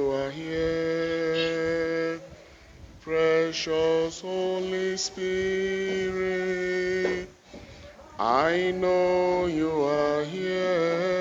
you are here, precious Holy Spirit. I know you are here,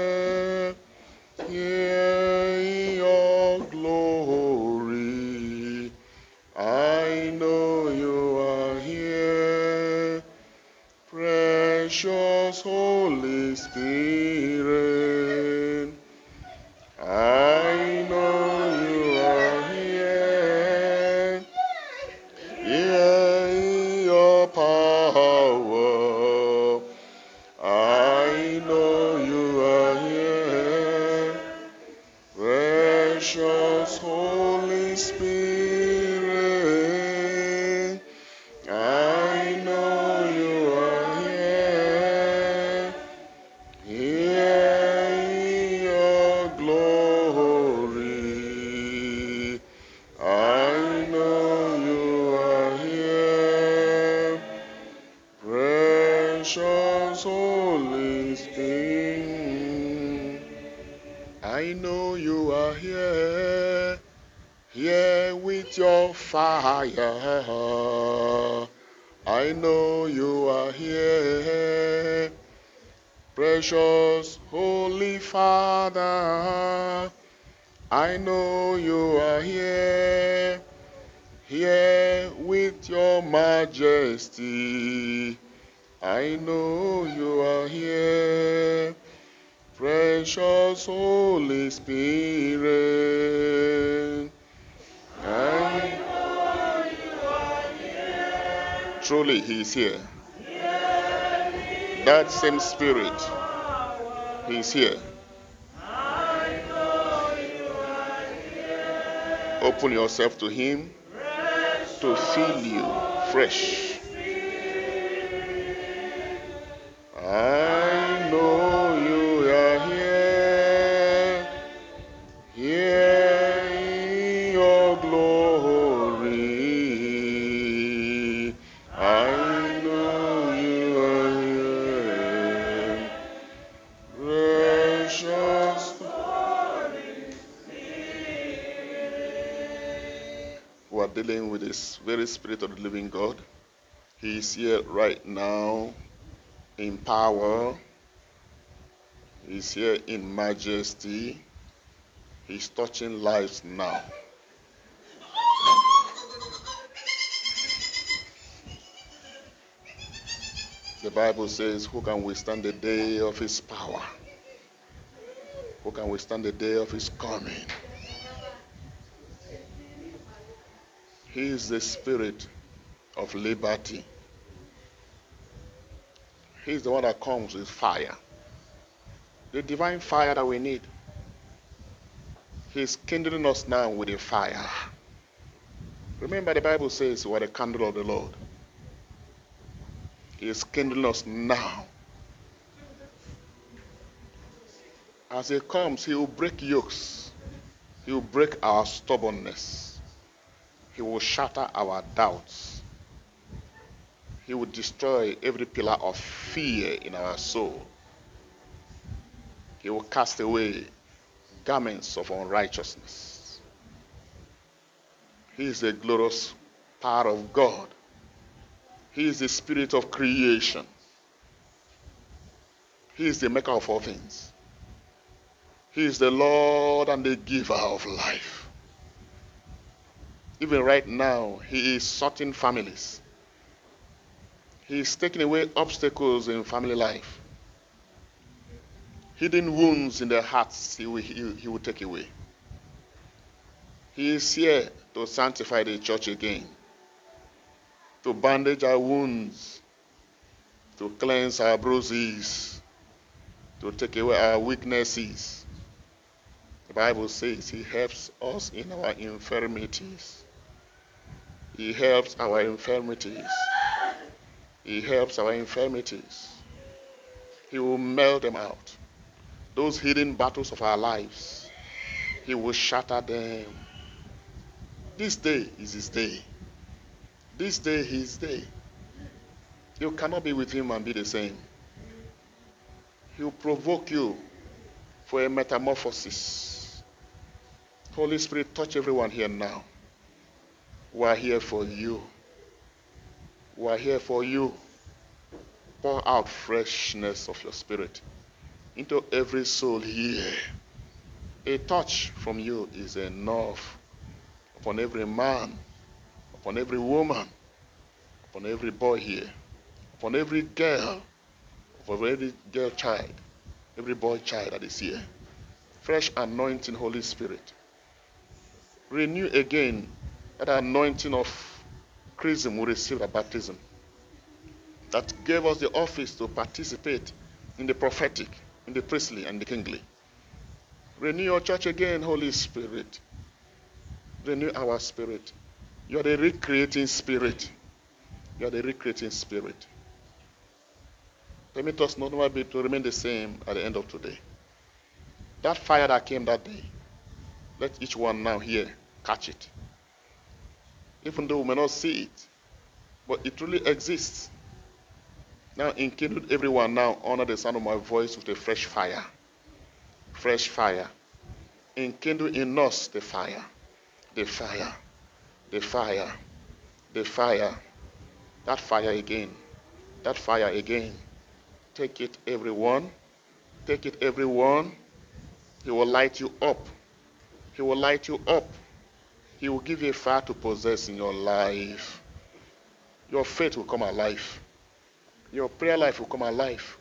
here with your majesty. I know you are here, precious Holy Spirit. I know you are here. Truly, He is here. That same Spirit, He is here. Open yourself to Him to fill you fresh. Spirit of the living God. He is here right now in power. He's here in majesty. He's touching lives now. The Bible says, Who can withstand the day of his power? Who can withstand the day of his coming? He is the spirit of liberty. He's the one that comes with fire. The divine fire that we need. He's kindling us now with a fire. Remember, the Bible says, We are the candle of the Lord. He is kindling us now. As He comes, He will break yokes, He will break our stubbornness, He will shatter our doubts, He will destroy every pillar of fear in our soul. He will cast away garments of unrighteousness. He is the glorious power of God. He is the spirit of creation. He is the maker of all things. He is the Lord and the giver of life. Even right now, He is sorting families. He is taking away obstacles in family life. Hidden wounds in their hearts, He will, he, he will take away. He is here to sanctify the church again, to bandage our wounds, to cleanse our bruises, to take away our weaknesses. The Bible says He helps us in our infirmities. He helps our infirmities. He helps our infirmities. He will melt them out. Those hidden battles of our lives, He will shatter them. This day is His day. This day, is His day. You cannot be with Him and be the same. He will provoke you for a metamorphosis. Holy Spirit, touch everyone here now. We are here for you. We are here for you. Pour out freshness of your spirit into every soul here. A touch from you is enough upon every man, upon every woman, upon every boy here, upon every girl, upon every girl child, every boy child that is here. Fresh anointing, Holy Spirit. Renew again that anointing of chrism we received at baptism that gave us the office to participate in the prophetic, in the priestly, and the kingly. Renew your church again, Holy Spirit. Renew our spirit. You are the recreating spirit. You are the recreating spirit. Permit us not only to remain the same at the end of today. That fire that came that day, let each one now here catch it even though we may not see it, but it really exists. Now, enkindle everyone now under the sound of my voice with a fresh fire. Fresh fire. Enkindle in us the fire. The fire. The fire. The fire. That fire again. That fire again. Take it, everyone. Take it, everyone. He will light you up. He will light you up. He will give you a fire to possess in your life. Your faith will come alive. Your prayer life will come alive.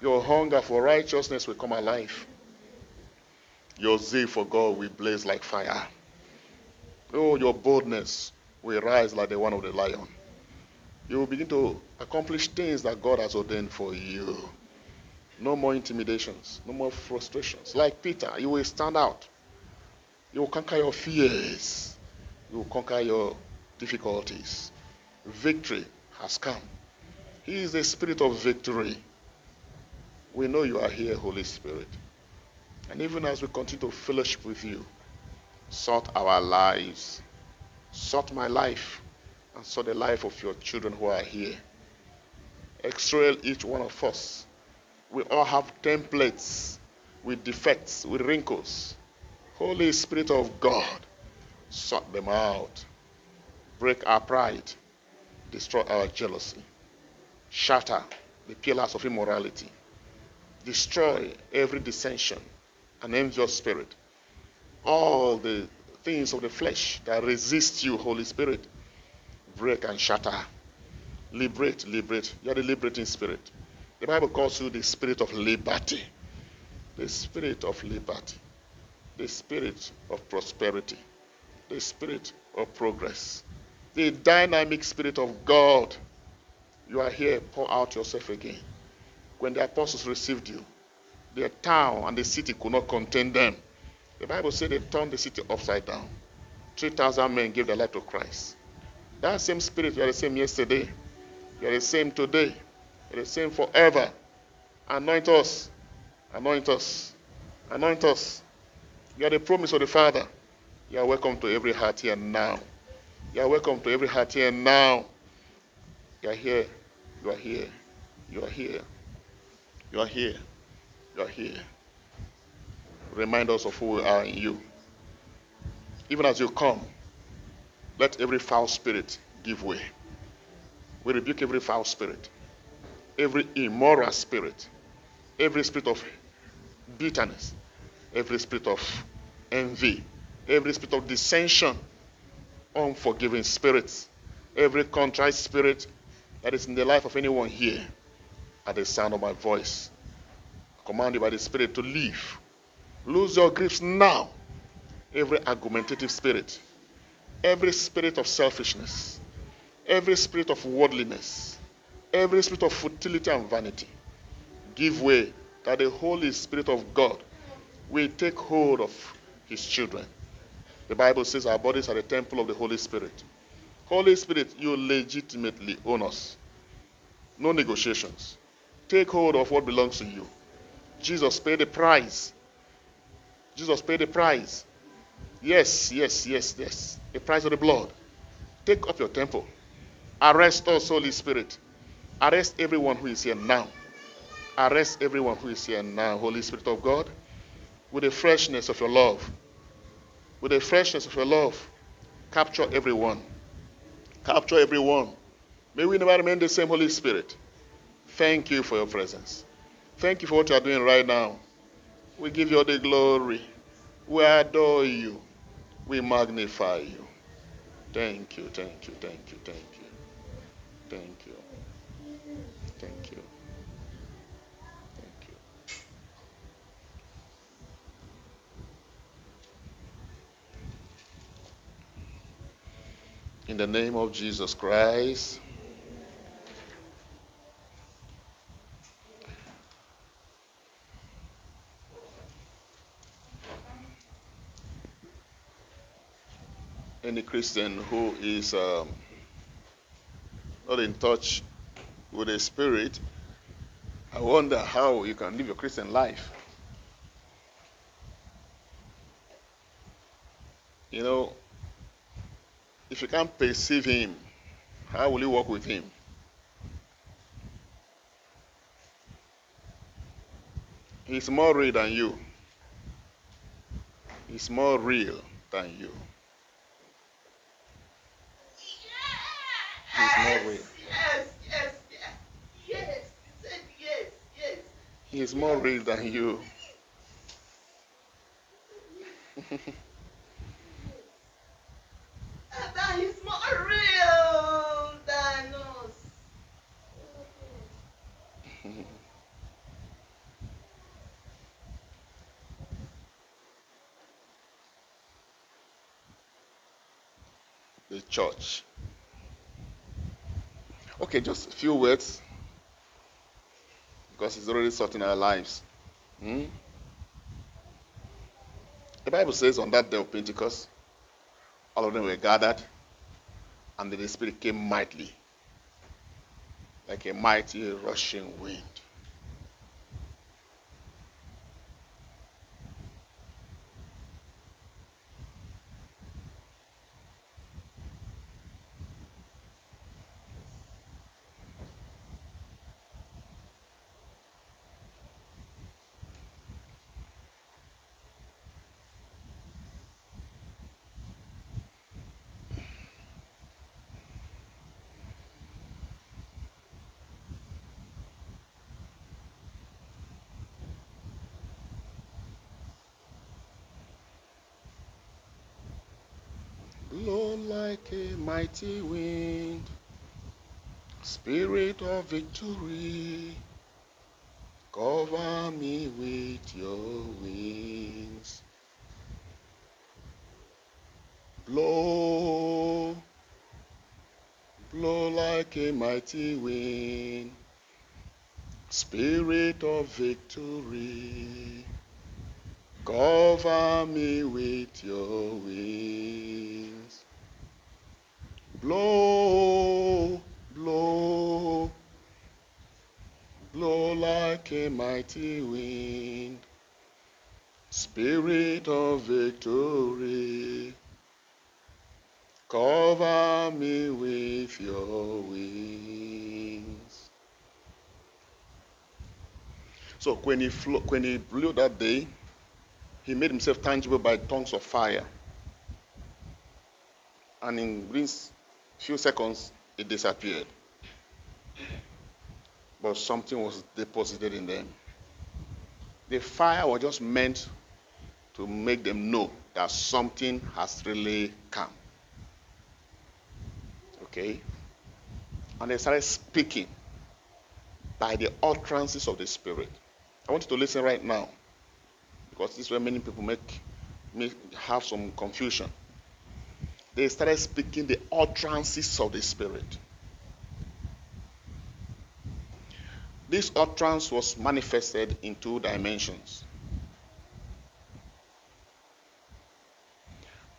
Your hunger for righteousness will come alive. Your zeal for God will blaze like fire. Oh, your boldness will rise like the one of the lion. You will begin to accomplish things that God has ordained for you. No more intimidations, no more frustrations. Like Peter, you will stand out. You will conquer your fears. You will conquer your difficulties. Victory has come. He is the spirit of victory. We know you are here, Holy Spirit. And even as we continue to fellowship with you, sort our lives, sort my life, and sort the life of your children who are here. Extrail each one of us. We all have templates with defects, with wrinkles. Holy Spirit of God, sort them out. Break our pride. Destroy our jealousy. Shatter the pillars of immorality. Destroy every dissension and envious spirit. All the things of the flesh that resist you, Holy Spirit, break and shatter. Liberate, liberate. You are the liberating spirit. The Bible calls you the spirit of liberty. The spirit of liberty the spirit of prosperity, the spirit of progress, the dynamic spirit of God. You are here, pour out yourself again. When the apostles received you, their town and the city could not contain them. The Bible said they turned the city upside down. 3,000 men gave their life to Christ. That same spirit, you are the same yesterday. You are the same today. You are the same forever. Anoint us. Anoint us. Anoint us. You are the promise of the Father. You are welcome to every heart here now. You are welcome to every heart here now. You are here. You are here. You are here. You are here. You are here. Remind us of who we are in you. Even as you come, let every foul spirit give way. We rebuke every foul spirit, every immoral spirit, every spirit of bitterness, every spirit of envy, every spirit of dissension, unforgiving spirits, every contrite spirit that is in the life of anyone here at the sound of my voice. Command you by the Spirit to leave. Lose your grips now. Every argumentative spirit, every spirit of selfishness, every spirit of worldliness, every spirit of futility and vanity, give way that the Holy Spirit of God will take hold of His children. The Bible says our bodies are the temple of the Holy Spirit. Holy Spirit, you legitimately own us. No negotiations. Take hold of what belongs to you. Jesus paid the price. Jesus paid the price. Yes, yes, yes, yes. The price of the blood. Take up your temple. Arrest us, Holy Spirit. Arrest everyone who is here now. Arrest everyone who is here now, Holy Spirit of God, with the freshness of your love. With the freshness of your love. Capture everyone. Capture everyone. May we never remain the same, Holy Spirit. Thank you for your presence. Thank you for what you are doing right now. We give you all the glory. We adore you. We magnify you. Thank you, thank you, thank you, thank you. Thank you. In the name of Jesus Christ. any Christian who is um, not in touch with the Spirit, I wonder how you can live your Christian life. You know, if you can't perceive Him, how will you work with Him? He's more real than you. He's more real than you. He's more real. Yes, yes, yes, yes. He said yes, yes. He's more real than you. And that he's more real than us. the church. Okay, just a few words because it's already sorting our lives. Hmm? The Bible says on that day of Pentecost, all of them were gathered, and the Spirit came mightily, like a mighty rushing wind. Blow like a mighty wind, Spirit of victory, cover me with your wings. Blow, blow like a mighty wind, Spirit of victory, cover me with your wings. Blow, blow, blow like a mighty wind, Spirit of victory, cover me with your wings. So when he, flew, when he blew that day, he made himself tangible by tongues of fire. And in these few seconds, it disappeared. But something was deposited in them. The fire was just meant to make them know that something has really come. Okay? And they started speaking by the utterances of the Spirit. I want you to listen right now because this is where many people make, make have some confusion. They started speaking the utterances of the Spirit. This utterance was manifested in two dimensions.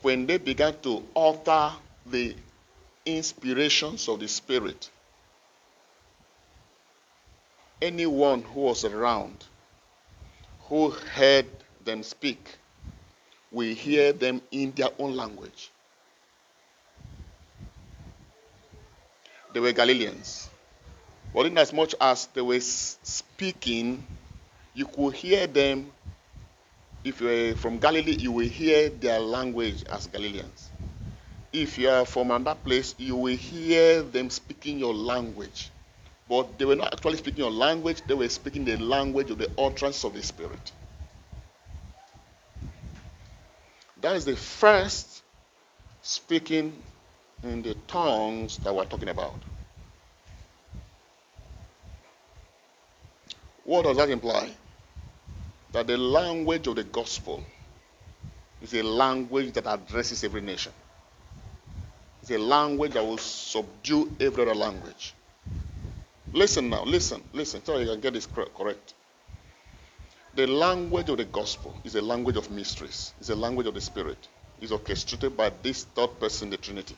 When they began to utter the inspirations of the Spirit, anyone who was around who heard them speak will hear them in their own language. They were Galileans. But in as much as they were speaking, you could hear them. If you were from Galilee, you will hear their language as Galileans. If you are from another place, you will hear them speaking your language. But they were not actually speaking your language, they were speaking the language of the utterance of the Spirit. That is the first speaking in the tongues that we're talking about. What does that imply? That the language of the gospel is a language that addresses every nation. It's a language that will subdue every other language. Listen now, listen, listen, so you can get this correct. The language of the gospel is a language of mysteries, it's a language of the spirit. It's orchestrated by this third person, the Trinity.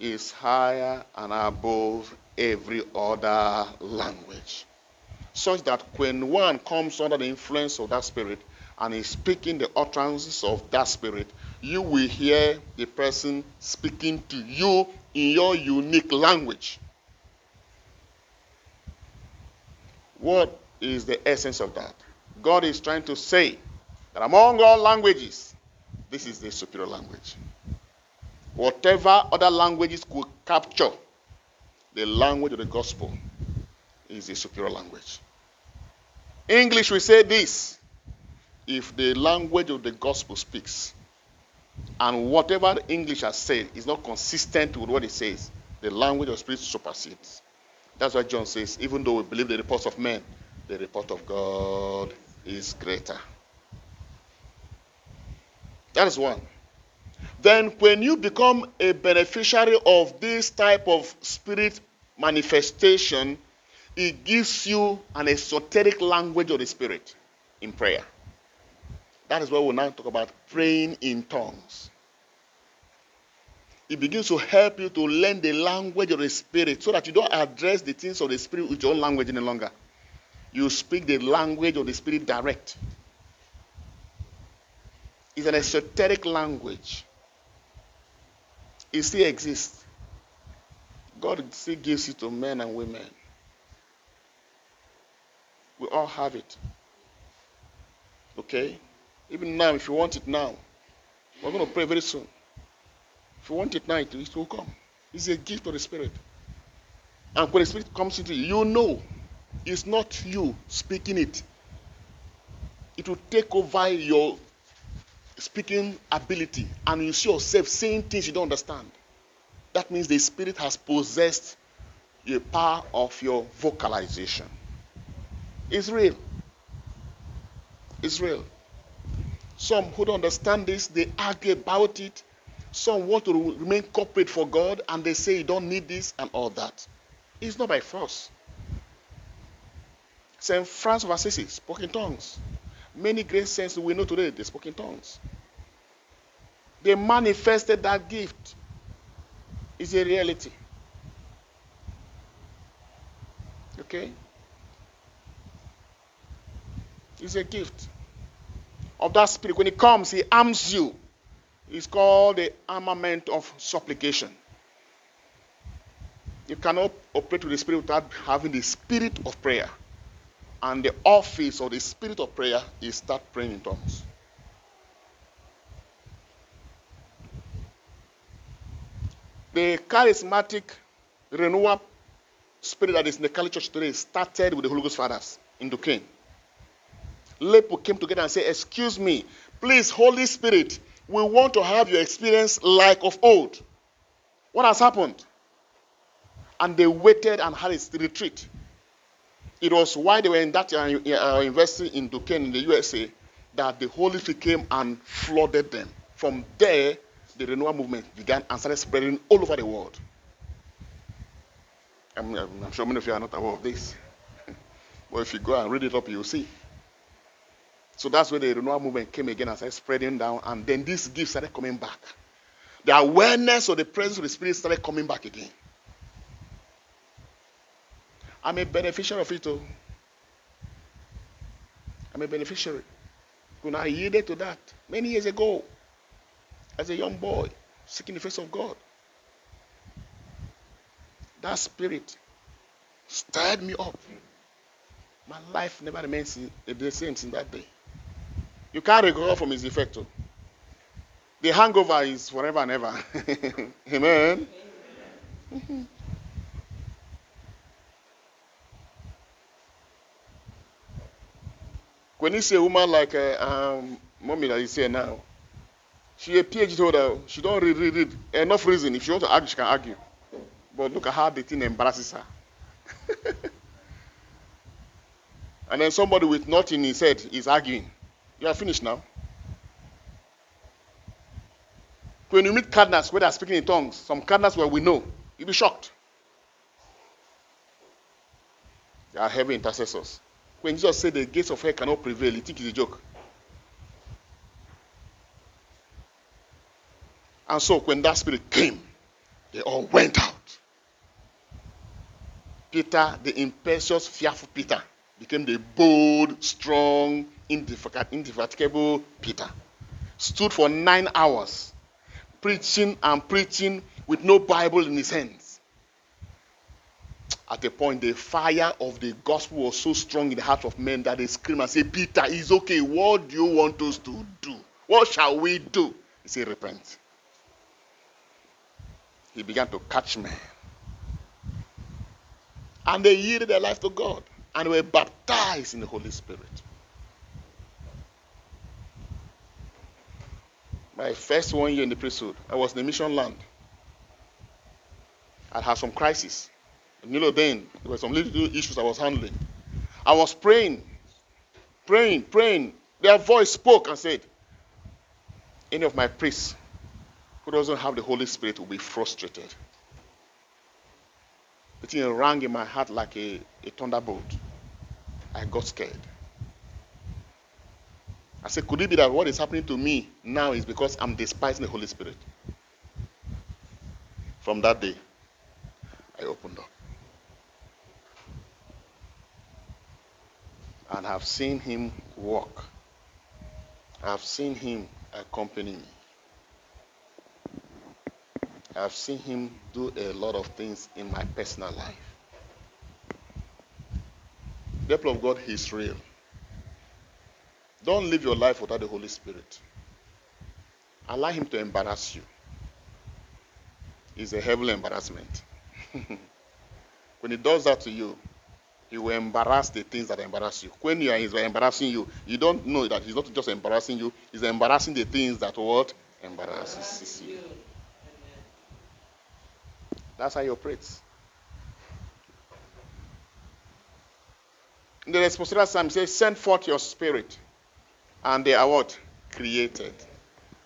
Is higher and above every other language such that when one comes under the influence of that spirit and is speaking the utterances of that spirit, you will hear the person speaking to you in your unique language. What is the essence of that? God is trying to say that among all languages, this is the superior language. Whatever other languages could capture, the language of the gospel is a superior language. English will say this if the language of the gospel speaks and whatever English has said is not consistent with what it says, the language of spirit supersedes. That's why John says, even though we believe the reports of men, the report of God is greater. That is one. Then, when you become a beneficiary of this type of spirit manifestation, it gives you an esoteric language of the Spirit in prayer. That is why we'll now talk about praying in tongues. It begins to help you to learn the language of the Spirit so that you don't address the things of the Spirit with your own language any longer. You speak the language of the Spirit direct. It's an esoteric language. It still exists. God still gives it to men and women. We all have it. Okay? Even now, if you want it now, we're going to pray very soon. If you want it now, it will come. It's a gift of the Spirit. And when the Spirit comes into you, you know it's not you speaking it. It will take over your speaking ability, and you see yourself saying things you don't understand. That means the Spirit has possessed the power of your vocalization. It's real. It's real. Some who don't understand this, they argue about it. Some want to remain corporate for God and they say you don't need this and all that. It's not by force. St. Francis of Assisi spoke in tongues. Many great saints we know today, they spoke in tongues. They manifested that gift. It's a reality. Okay? It's a gift of that spirit. When it comes, he arms you. It's called the armament of supplication. You cannot operate with the spirit without having the spirit of prayer. And the office of the spirit of prayer is start praying in tongues. The charismatic renewal spirit that is in the Catholic Church today started with the Holy Ghost Fathers in Duquesne. Lepo came together and said, Excuse me, please, Holy Spirit, we want to have your experience like of old. What has happened? And they waited and had a retreat. It was why they were in that uh, uh investing in Duquesne in the USA that the Holy Spirit came and flooded them. From there, the renewal movement began and started spreading all over the world. I'm, I'm sure many of you are not aware of this. but if you go and read it up, you'll see. So that's where the renewal movement came again and started spreading down, and then these gifts started coming back. The awareness of the presence of the Spirit started coming back again. I'm a beneficiary of it too. I'm a beneficiary. When I yielded to that many years ago, as a young boy, seeking the face of God, that spirit stirred me up. My life never remains the same since that day. You can't recover from its effect. Too. The hangover is forever and ever. Amen. Amen. Mm-hmm. When you see a woman like uh, um, mommy that is here now, she a PhD holder. She don't read, read, read. Enough reason. If she want to argue, she can argue. But look at how the thing embarrasses her. and then somebody with nothing in his head is arguing. You are finished now. When you meet cardinals where they are speaking in tongues, some cardinals where we know, you'll be shocked. They are heavy intercessors. When Jesus said the gates of hell cannot prevail, you think it's a joke. And so when that spirit came, they all went out. Peter, the impetuous, fearful Peter, became the bold, strong, indefatigable Peter. Stood for nine hours, preaching and preaching with no Bible in his hands. At a point, the fire of the gospel was so strong in the heart of men that they scream and say, Peter, it's okay. What do you want us to do? What shall we do? He said, Repent. He began to catch men. And they yielded their life to God and were baptized in the Holy Spirit. My first one year in the priesthood, I was in the mission land. I had some crisis. Know, then there were some little issues I was handling. I was praying, praying, praying. Their voice spoke and said, Any of my priests who doesn't have the Holy Spirit will be frustrated. The thing rang in my heart like a, a thunderbolt. I got scared. I said, could it be that what is happening to me now is because I'm despising the Holy Spirit? From that day, I opened up. And have seen him walk. I've seen him accompany me. I've seen him do a lot of things in my personal life. The people of God, He's real. Don't live your life without the Holy Spirit. Allow Him to embarrass you. It's a heavy embarrassment. when He does that to you, He will embarrass the things that embarrass you. When you are embarrassing you, you don't know that He's not just embarrassing you, He's embarrassing the things that what embarrasses you. That's how He operates. In the responsorial psalm, says, Send forth your spirit. And they are what? Created.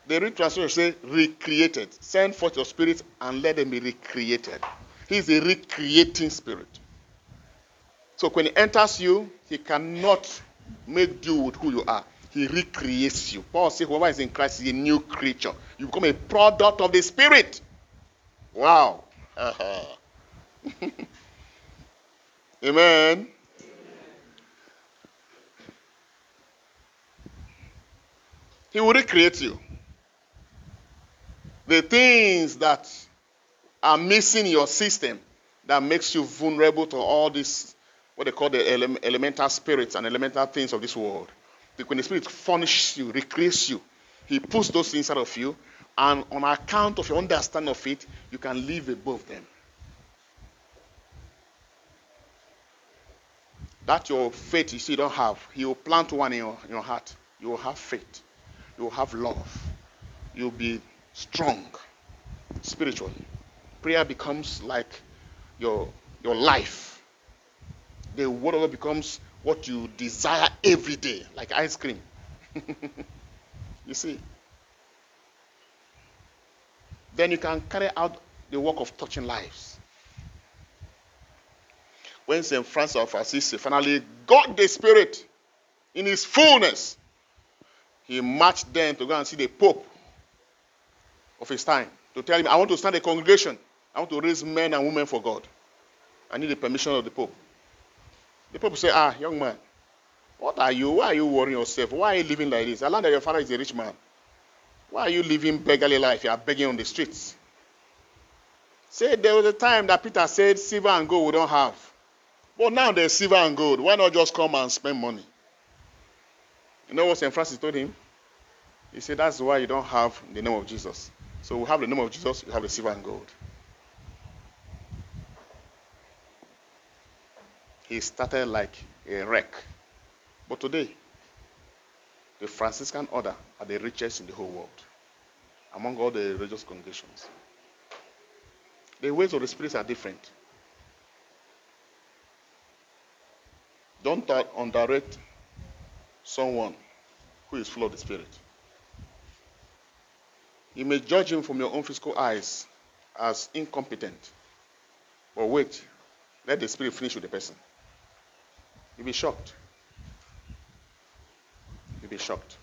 The read translation says, Recreated. Send forth your spirit and let them be recreated. He's a recreating spirit. So when he enters you, he cannot make do with who you are. He recreates you. Paul says, whoever is in Christ is a new creature. You become a product of the Spirit. Wow. Uh-huh. Amen. He will recreate you. The things that are missing in your system that makes you vulnerable to all this, what they call the ele- elemental spirits and elemental things of this world. When the Spirit furnishes you, recreates you, He puts those things out of you, and on account of your understanding of it, you can live above them. That your faith you see you don't have, He will plant one in your, in your heart. You will have faith. You will have love. You'll be strong spiritually. Prayer becomes like your your life. The word of God becomes what you desire every day, like ice cream. you see? Then you can carry out the work of touching lives. When St. Francis of Assisi finally got the Spirit in his fullness, he marched then to go and see the Pope of his time to tell him, I want to start a congregation. I want to raise men and women for God. I need the permission of the Pope. The Pope say, Ah, young man, what are you? Why are you worrying yourself? Why are you living like this? I learned that your father is a rich man. Why are you living beggarly life? You are begging on the streets. Say there was a time that Peter said, Silver and gold we don't have. But now there's silver and gold. Why not just come and spend money? You know what St. Francis told him? He said, That's why you don't have the name of Jesus. So we have the name of Jesus, we have the silver and gold. He started like a wreck. But today, the Franciscan order are the richest in the whole world, among all the religious congregations. The ways of the spirits are different. Don't underrate someone who is full of the Spirit. You may judge him from your own physical eyes as incompetent. But wait, let the Spirit finish with the person. You'll be shocked. You'll be shocked.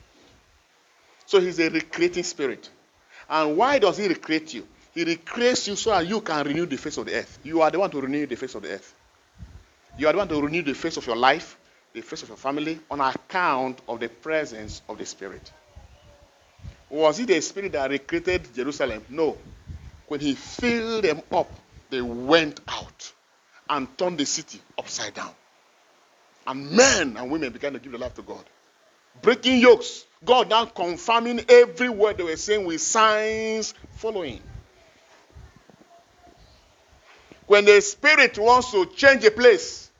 So he's a recreating spirit. And why does he recreate you? He recreates you so that you can renew the face of the earth. You are the one to renew the face of the earth. You are the one to renew the face of your life, the face of your family, on account of the presence of the Spirit. Was it the Spirit that recreated Jerusalem? No. When he filled them up, they went out and turned the city upside down. And men and women began to give their life to God. Breaking yokes. God now confirming every word they were saying with signs following. When the Spirit wants to change a place,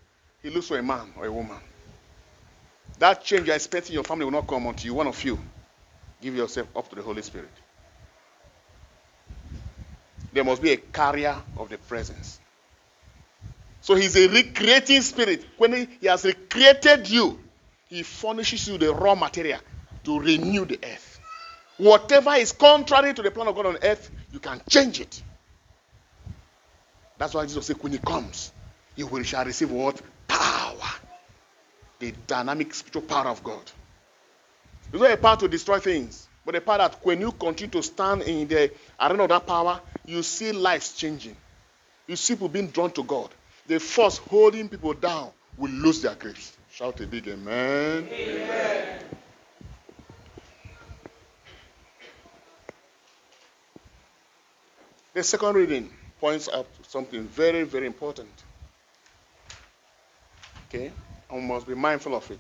He looks for a man or a woman. That change you're expecting your family will not come until you, one of you, give yourself up to the Holy Spirit. There must be a carrier of the presence. So he's a recreating spirit. When he, has recreated you, he furnishes you the raw material to renew the earth. Whatever is contrary to the plan of God on earth, you can change it. That's why Jesus said, when he comes, you will shall receive what? Power. The dynamic spiritual power of God. It's not a power to destroy things, but a power that when you continue to stand in the arena of that power, you see lives changing. You see people being drawn to God. The force holding people down will lose their grips. Shout a big amen. Amen. The second reading points out something very, very important. Okay? And we must be mindful of it.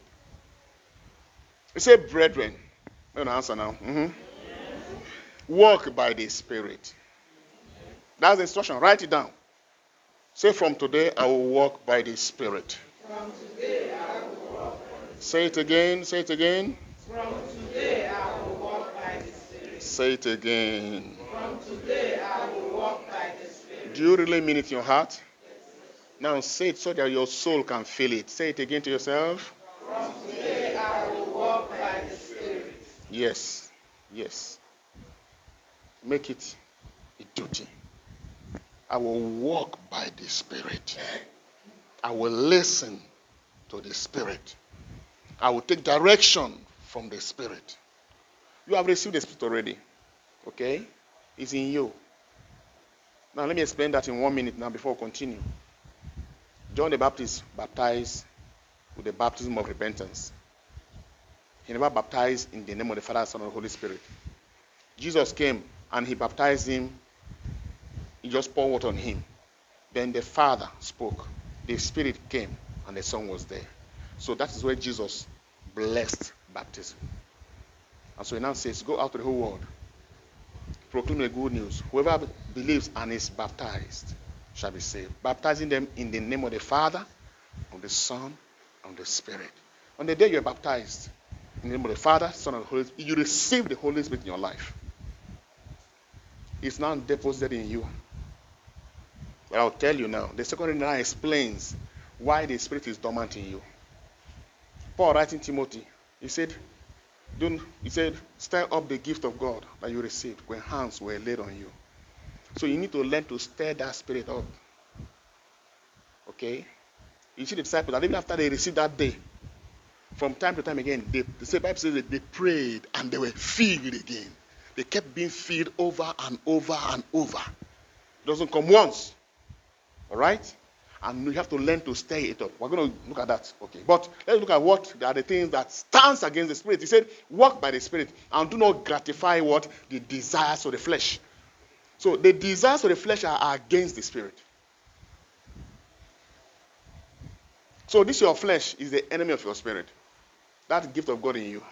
It said, brethren. I'm going answer now. Mm-hmm. Walk by the Spirit. That's the instruction. Write it down. Say, from today I will walk by the Spirit. From today I will walk by the Say it again. Say it again. From today I will walk by the Spirit. Say it again. From today I will walk by the Spirit. Do you really mean it in your heart? Now say it so that your soul can feel it. Say it again to yourself. From today I will walk by the Spirit. Yes. Yes. Make it a duty. I will walk by the Spirit. I will listen to the Spirit. I will take direction from the Spirit. You have received the Spirit already. Okay? It's in you. Now, let me explain that in one minute now before we continue. John the Baptist baptized with the baptism of repentance. He never baptized in the name of the Father, Son, and Holy Spirit. Jesus came and he baptized him. Just poured water on him. Then the Father spoke. The Spirit came and the Son was there. So that is where Jesus blessed baptism. And so he now says, Go out to the whole world, proclaim the good news. Whoever believes and is baptized shall be saved. Baptizing them in the name of the Father, of the Son, and the Spirit. On the day you're baptized, in the name of the Father, Son, and Holy Spirit, you receive the Holy Spirit in your life. It's now deposited in you. But I'll tell you now. The second reading now explains why the Spirit is dormant in you. Paul writing Timothy, he said, don't, he said, stir up the gift of God that you received when hands were laid on you. So you need to learn to stir that spirit up. Okay? You see the disciples, and even after they received that day, from time to time again, they, the Bible says that they prayed and they were filled again. They kept being filled over and over and over. It doesn't come once. All right? And you have to learn to stir it up. We're going to look at that. Okay. But let's look at what are the things that stands against the spirit. He said, walk by the spirit and do not gratify what? The desires of the flesh. So the desires of the flesh are against the spirit. So this your flesh is the enemy of your spirit. That gift of God in you.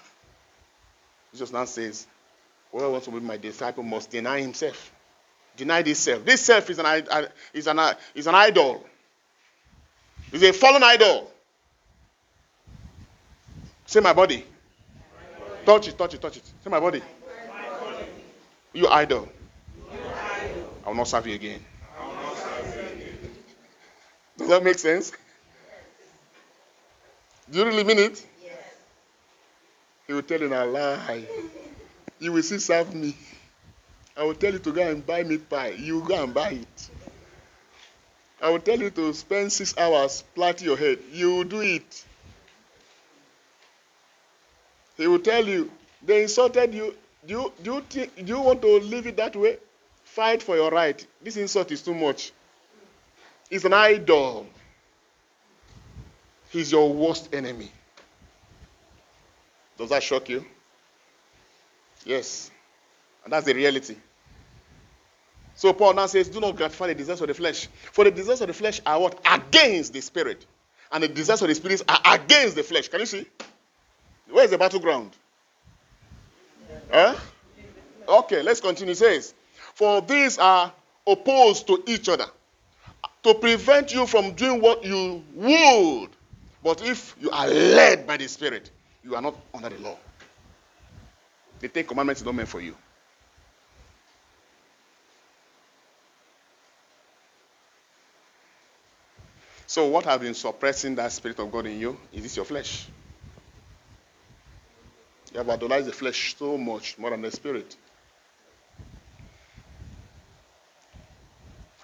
Jesus now says, Whoever wants to be my disciple must deny himself. Deny this self. This self is an, is an, is an idol. It's a fallen idol. Say my body. Touch it, touch it, touch it. Say my body. You idol. I will not serve you again. Does that make sense? Do you really mean it? Yes. He will tell you a lie. You will still serve me. I will tell you to go and buy meat pie. You go and buy it. I will tell you to spend six hours plaiting your head. You will do it. He will tell you, they insulted you. Do you, do you, do you want to leave it that way? Fight for your right. This insult is too much. It's an idol. He's your worst enemy. Does that shock you? Yes. And that's the reality. So Paul now says, Do not gratify the desires of the flesh. For the desires of the flesh are what? Against the spirit. And the desires of the spirit are against the flesh. Can you see? Where is the battleground? Huh? Okay, let's continue. It says, For these are opposed to each other to prevent you from doing what you would. But if you are led by the Spirit, you are not under the law. The Ten Commandments is not meant for you. So, what has been suppressing that Spirit of God in you? Is this your flesh? You have idolized the flesh so much more than the Spirit.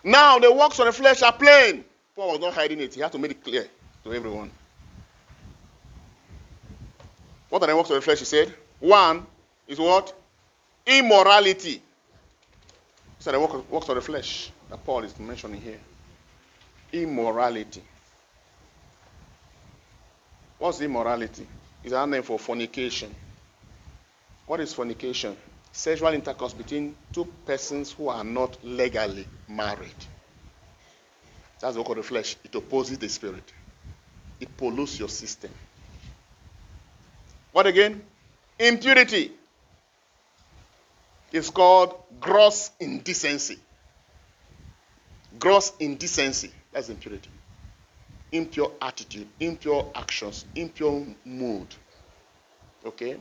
Now, the works of the flesh are plain. Paul was not hiding it, he had to make it clear to everyone. What are the works of the flesh? He said. One, is what? Immorality. These are the works of the flesh that Paul is mentioning here. Immorality. What's immorality? It's our name for fornication. What is fornication? Sexual intercourse between two persons who are not legally married. That's of the flesh. It opposes the spirit. It pollutes your system. What again? Impurity is called gross indecency. Gross indecency. That's impurity. Impure attitude, impure actions, impure mood. Okay?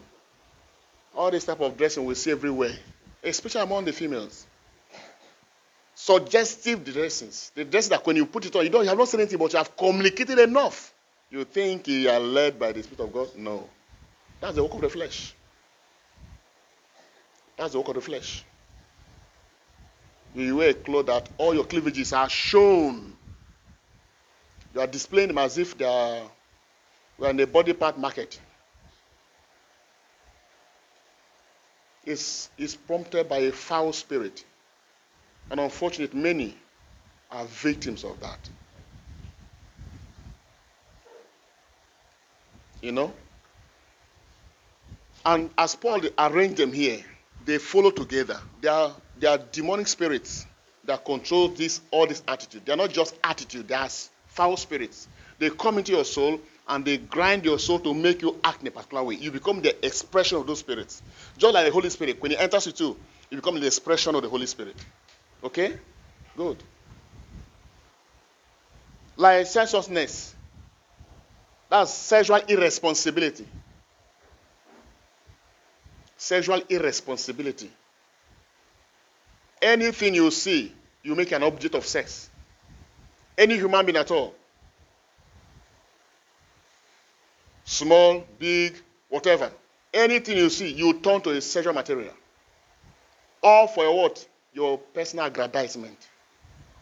All this type of dressing we see everywhere, especially among the females. Suggestive dressings. The dress that when you put it on, you don't you have not said anything, but you have communicated enough. You think you are led by the Spirit of God? No. That's the work of the flesh. That's the work of the flesh. You wear a cloth that all your cleavages are shown. You are displaying them as if they are we are in a body part market. It's, it's prompted by a foul spirit. And unfortunately, many are victims of that. You know? And as Paul arranged them here, they follow together. They are, they are demonic spirits that control this all this attitude. They are not just attitude, they are foul spirits. They come into your soul and they grind your soul to make you act in a particular way. You become the expression of those spirits. Just like the Holy Spirit, when He enters you too, you become the expression of the Holy Spirit. Okay? Good. Licentiousness. That's sexual irresponsibility. Sexual irresponsibility. Anything you see, you make an object of sex. Any human being at all. Small, big, whatever. Anything you see, you turn to a sexual material. All for what? Your personal aggrandizement.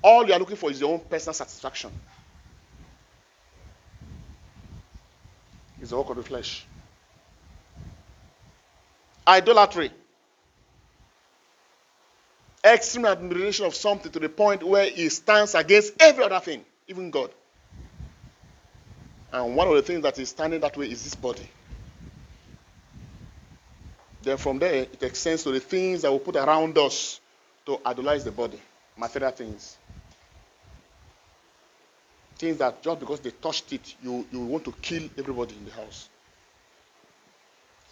All you are looking for is your own personal satisfaction. It's the work of the flesh. Idolatry. Extreme admiration of something to the point where it stands against every other thing, even God. And one of the things that is standing that way is this body. Then from there, it extends to the things that we put around us to idolize the body, material things. Things that just because they touched it, you, you want to kill everybody in the house.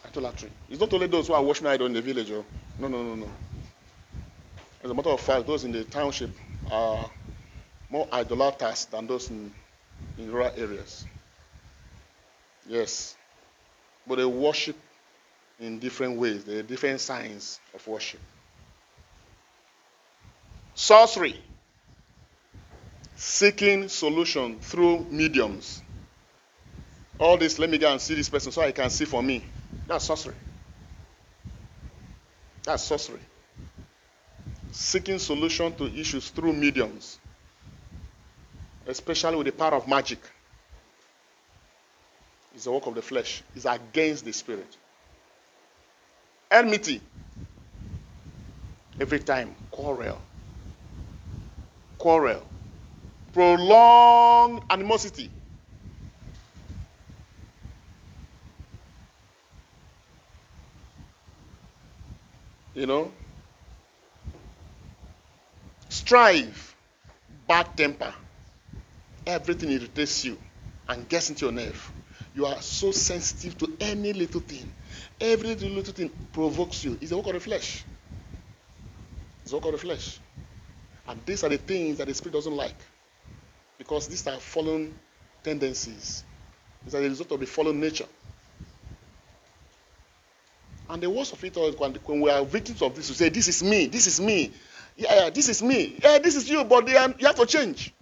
Idolatry. It's not only those who are idol in the village. Oh. No, no, no, no. As a matter of fact, those in the township are more idolaters than those in, in rural areas. Yes. But they worship in different ways. There are different signs of worship. Sorcery. Seeking solution through mediums. All this, let me go and see this person so I can see for me. That's sorcery. That's sorcery. Seeking solution to issues through mediums, especially with the power of magic, is the work of the flesh. Is against the spirit. Enmity. Every time, quarrel. Quarrel. Prolonged animosity. You know? Strive, bad temper. Everything irritates you and gets into your nerve. You are so sensitive to any little thing. Every little thing provokes you. It's the work of the flesh. It's the work of the flesh. And these are the things that the spirit doesn't like. Because these are fallen tendencies. These are the result of the fallen nature. And the worst of it all is when we are victims of this, we say, This is me, this is me. Yeah, yeah, this is me. Yeah, this is you, but are, you have to change.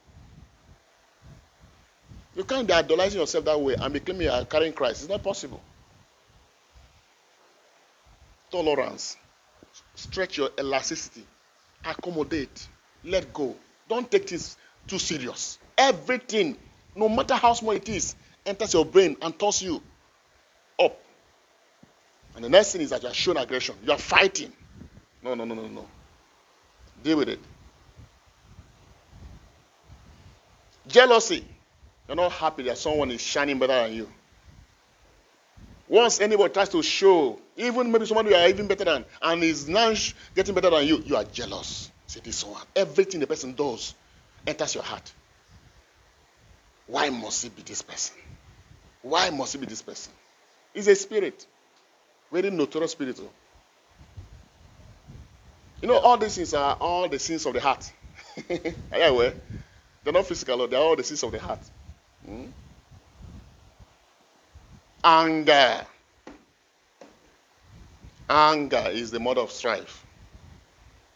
You can't be idolizing yourself that way and be claiming you are carrying Christ. It's not possible. Tolerance. Stretch your elasticity. Accommodate. Let go. Don't take this too serious. Everything, no matter how small it is, enters your brain and tosses you up. And the next thing is that you are showing aggression. You are fighting. No, no, no, no, no. Deal with it. Jealousy. You're not happy that someone is shining better than you. Once anybody tries to show, even maybe someone you are even better than, and is now getting better than you, you are jealous. Say this one. Everything the person does enters your heart. Why must it be this person? Why must it be this person? It's a spirit. Very notorious spirit. You know, all these things are all the sins of the heart. are you aware? They're not physical, they're all the sins of the heart. Hmm? Anger. Anger is the mother of strife.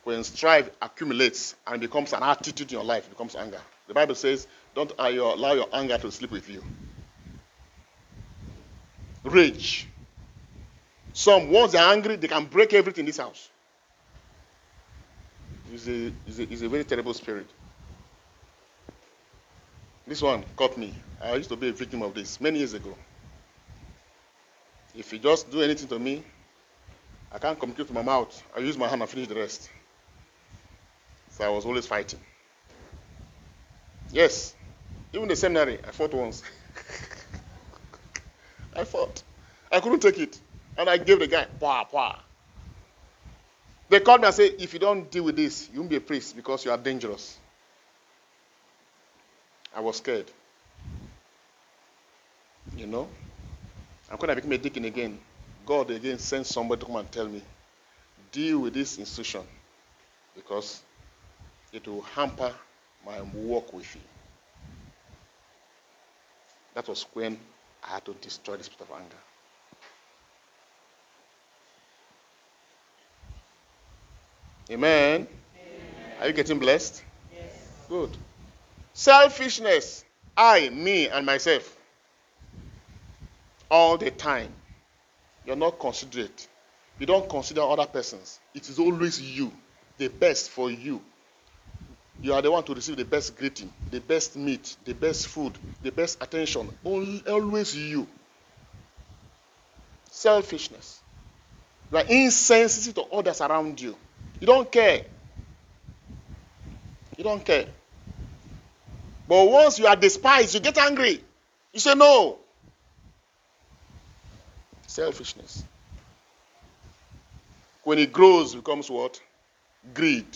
When strife accumulates and becomes an attitude in your life, it becomes anger. The Bible says, don't allow your anger to sleep with you. Rage. Some, once they're angry, they can break everything in this house. It's a, it's a, it's a very terrible spirit. This one caught me. I used to be a victim of this many years ago. If you just do anything to me, I can't communicate with my mouth. I use my hand and finish the rest. So I was always fighting. Yes, even the seminary, I fought once. I fought. I couldn't take it. And I gave the guy, pwa, pwa. They called me and said, if you don't deal with this, you won't be a priest because you are dangerous. I was scared. You know? I'm going to become a deacon again. God again sent somebody to come and tell me, deal with this institution because it will hamper my work with you. That was when I had to destroy the spirit of anger. Amen. Amen. Are you getting blessed? Yes. Good. Selfishness. I, me, and myself. All the time. You're not considerate. You don't consider other persons. It is always you. The best for you. You are the one to receive the best greeting, the best meat, the best food, the best attention. Always you. Selfishness. You are insensitive to others around you. You don't care. You don't care. But once you are despised, you get angry. You say no. Selfishness. When it grows, becomes what? Greed.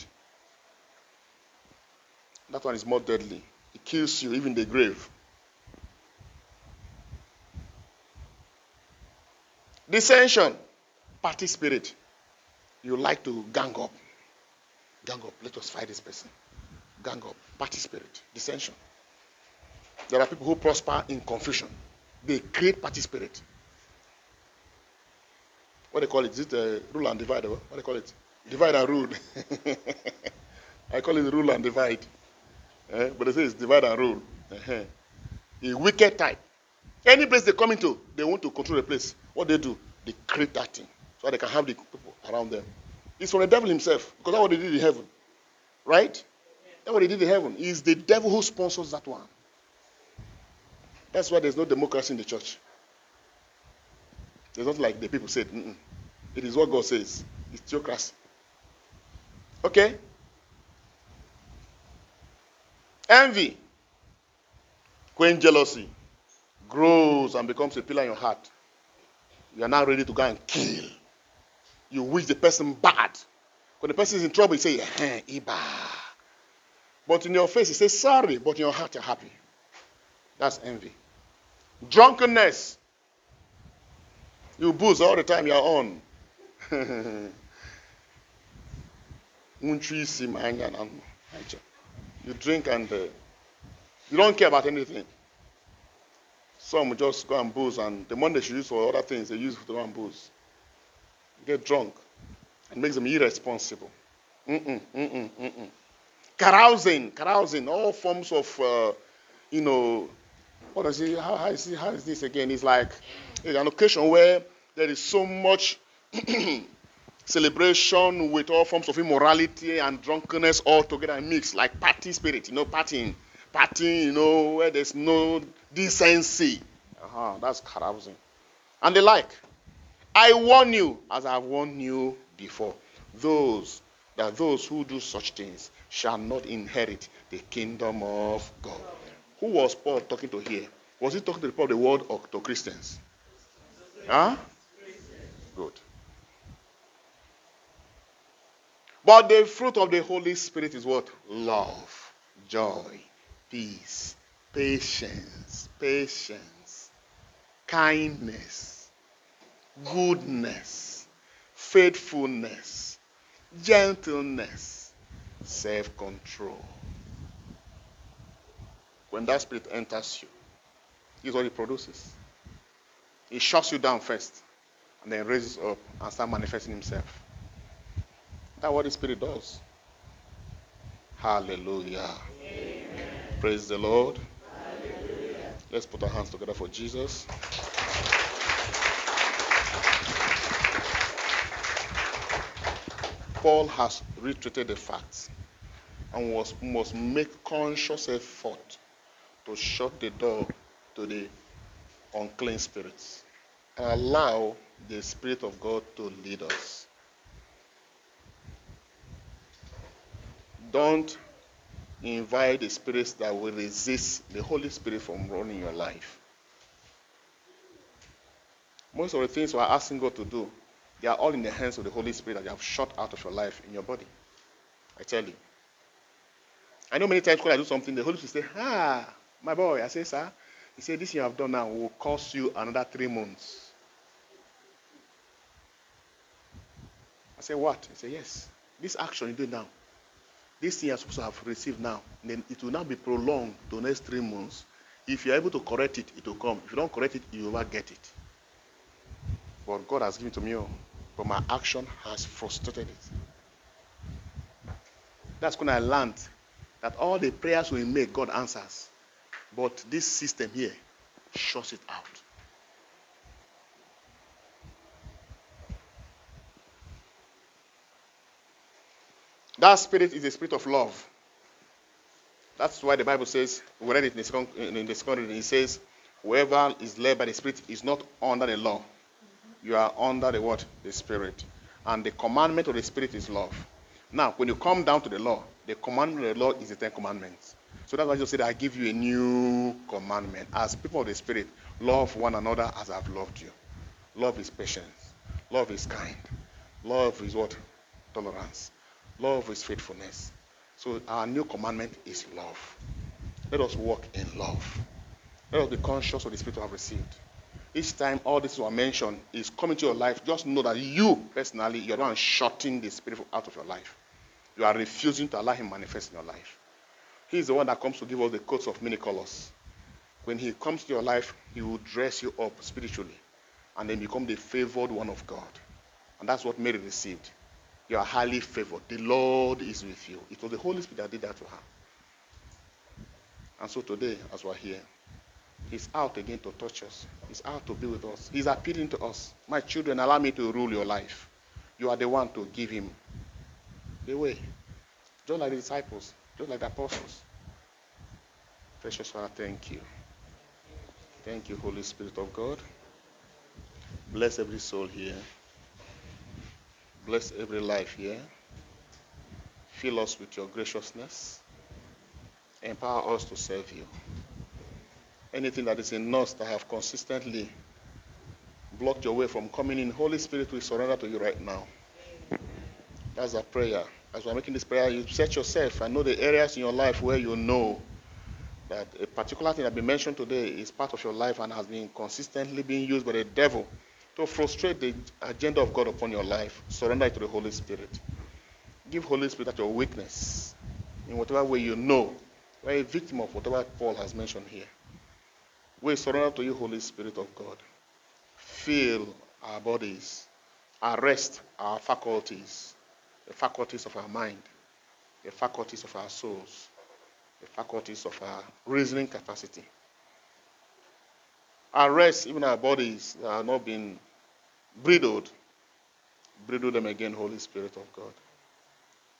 That one is more deadly. It kills you, even the grave. Dissension, party spirit. You like to gang up. Gang up. Let us fight this person. Gang up. Party spirit. Dissension. There are people who prosper in confusion. They create party spirit. What they call it? Is it a rule and divide? What they call it? Divide and rule. I call it rule and divide. Eh? But they say it's divide and rule. Uh-huh. A wicked type. Any place they come into, they want to control the place. What they do, they create that thing so they can have the people around them. It's from the devil himself because that's what they did in heaven, right? That's what they did in heaven. It's the devil who sponsors that one. That's why there's no democracy in the church. It's not like the people said. Mm-mm. It is what God says. It's theocracy. Okay? Envy, when jealousy grows and becomes a pillar in your heart, you are now ready to go and kill. You wish the person bad. When the person is in trouble, you say, eh, Iba. But in your face, you say sorry, but in your heart, you're happy. That's envy. Drunkenness. You booze all the time, you're on. You drink and uh, you don't care about anything. Some just go and booze, and the money they should use for other things, they use for the one booze. Get drunk and makes them irresponsible. Mm-mm, mm-mm, mm-mm. Carousing, carousing, all forms of, uh, you know, what is it? How, how, is it? how is this again? It's like an occasion where there is so much celebration with all forms of immorality and drunkenness all together mixed, like party spirit, you know, partying, partying, you know, where there's no decency. Uh-huh, that's carousing. And the like. I warn you, as I have warned you before, those that those who do such things shall not inherit the kingdom of God. Who was Paul talking to here? Was he talking to the people of the world or to Christians? Huh? Good. But the fruit of the Holy Spirit is what? Love, joy, peace, patience, patience, kindness, goodness, faithfulness, gentleness, self control. When that spirit enters you, here's what it produces. It shuts you down first and then raises up and starts manifesting himself. That's what the Spirit does. Hallelujah. Amen. Praise the Lord. Hallelujah. Let's put our hands together for Jesus. Paul has reiterated the facts and was, must make conscious effort to shut the door to the unclean spirits and allow the Spirit of God to lead us. Don't invite the spirits that will resist the Holy Spirit from running your life. Most of the things we are asking God to do, they are all in the hands of the Holy Spirit that you have shot out of your life in your body. I tell you. I know many times when I do something, the Holy Spirit say, Ah, my boy. I say, Sir. He said, This you have done now will cost you another three months. I say, What? He said, Yes. This action you do now this thing you're supposed to have received now, then it will now be prolonged to next three months. If you're able to correct it, it will come. If you don't correct it, you will not get it. But God has given to me, oh, but my action has frustrated it. That's when I learned that all the prayers we make, God answers. But this system here shuts it out. That spirit is a spirit of love. That's why the Bible says, we read it in the second, in the reading, it says, whoever is led by the Spirit is not under the law. You are under the what? The Spirit. And the commandment of the Spirit is love. Now, when you come down to the law, the commandment of the law is the Ten Commandments. So that's why Jesus said, I give you a new commandment. As people of the Spirit, love one another as I've loved you. Love is patience. Love is kind. Love is what? Tolerance. Love is faithfulness. So our new commandment is love. Let us walk in love. Let us be conscious of the spirit we have received. Each time all this was mentioned is coming to your life, just know that you personally, you're not shutting the spirit out of your life. You are refusing to allow him manifest in your life. He is the one that comes to give us the coats of many colors. When he comes to your life, he will dress you up spiritually and then become the favored one of God. And that's what Mary received. You are highly favored. The Lord is with you. It was the Holy Spirit that did that to her. And so today, as we're here, He's out again to touch us. He's out to be with us. He's appealing to us. My children, allow me to rule your life. You are the one to give Him the way. Just like the disciples, just like the apostles. Precious Father, thank you. Thank you, Holy Spirit of God. Bless every soul here. Bless every life here. Fill us with your graciousness. Empower us to serve you. Anything that is in us that have consistently blocked your way from coming in, Holy Spirit, we surrender to you right now. That's our prayer. As we're making this prayer, you set yourself and know the areas in your life where you know that a particular thing that been mentioned today is part of your life and has been consistently being used by the devil to frustrate the agenda of God upon your life, surrender it to the Holy Spirit. Give Holy Spirit that your weakness in whatever way you know. We're a victim of whatever Paul has mentioned here. We surrender to you, Holy Spirit of God. Fill our bodies, arrest our faculties, the faculties of our mind, the faculties of our souls, the faculties of our reasoning capacity arrest even our bodies that are not being bridled. Bridle them again, Holy Spirit of God.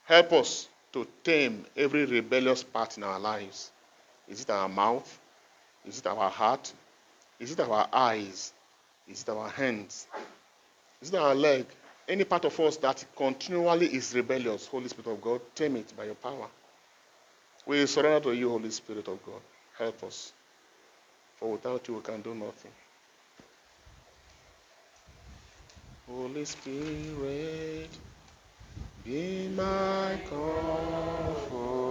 Help us to tame every rebellious part in our lives. Is it our mouth? Is it our heart? Is it our eyes? Is it our hands? Is it our leg? Any part of us that continually is rebellious, Holy Spirit of God, tame it by your power. We surrender to you, Holy Spirit of God. Help us. For without you, we can do nothing. Holy Spirit, be my God.